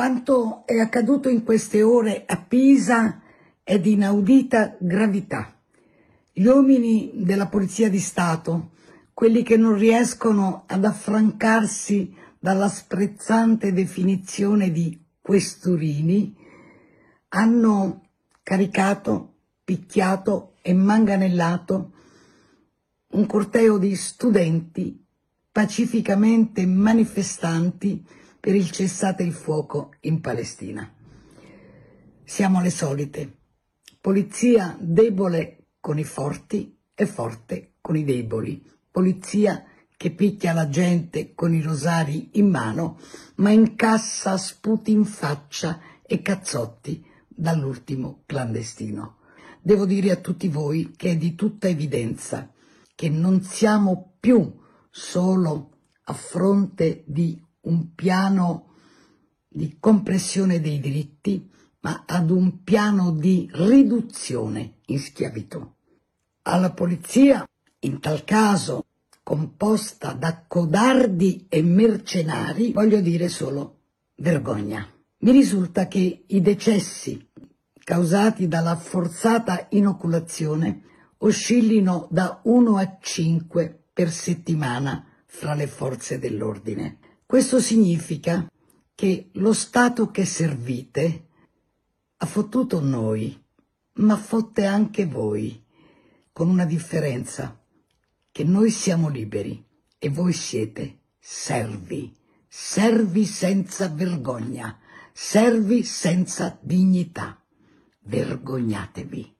Quanto è accaduto in queste ore a Pisa è di inaudita gravità. Gli uomini della Polizia di Stato, quelli che non riescono ad affrancarsi dalla sprezzante definizione di questurini, hanno caricato, picchiato e manganellato un corteo di studenti pacificamente manifestanti per il cessate il fuoco in Palestina. Siamo le solite. Polizia debole con i forti e forte con i deboli. Polizia che picchia la gente con i rosari in mano, ma incassa sputi in faccia e cazzotti dall'ultimo clandestino. Devo dire a tutti voi che è di tutta evidenza che non siamo più solo a fronte di un piano di compressione dei diritti, ma ad un piano di riduzione in schiavitù. Alla polizia, in tal caso composta da codardi e mercenari, voglio dire solo vergogna. Mi risulta che i decessi causati dalla forzata inoculazione oscillino da 1 a 5 per settimana fra le forze dell'ordine. Questo significa che lo Stato che servite ha fottuto noi, ma fotte anche voi, con una differenza, che noi siamo liberi e voi siete servi, servi senza vergogna, servi senza dignità. Vergognatevi.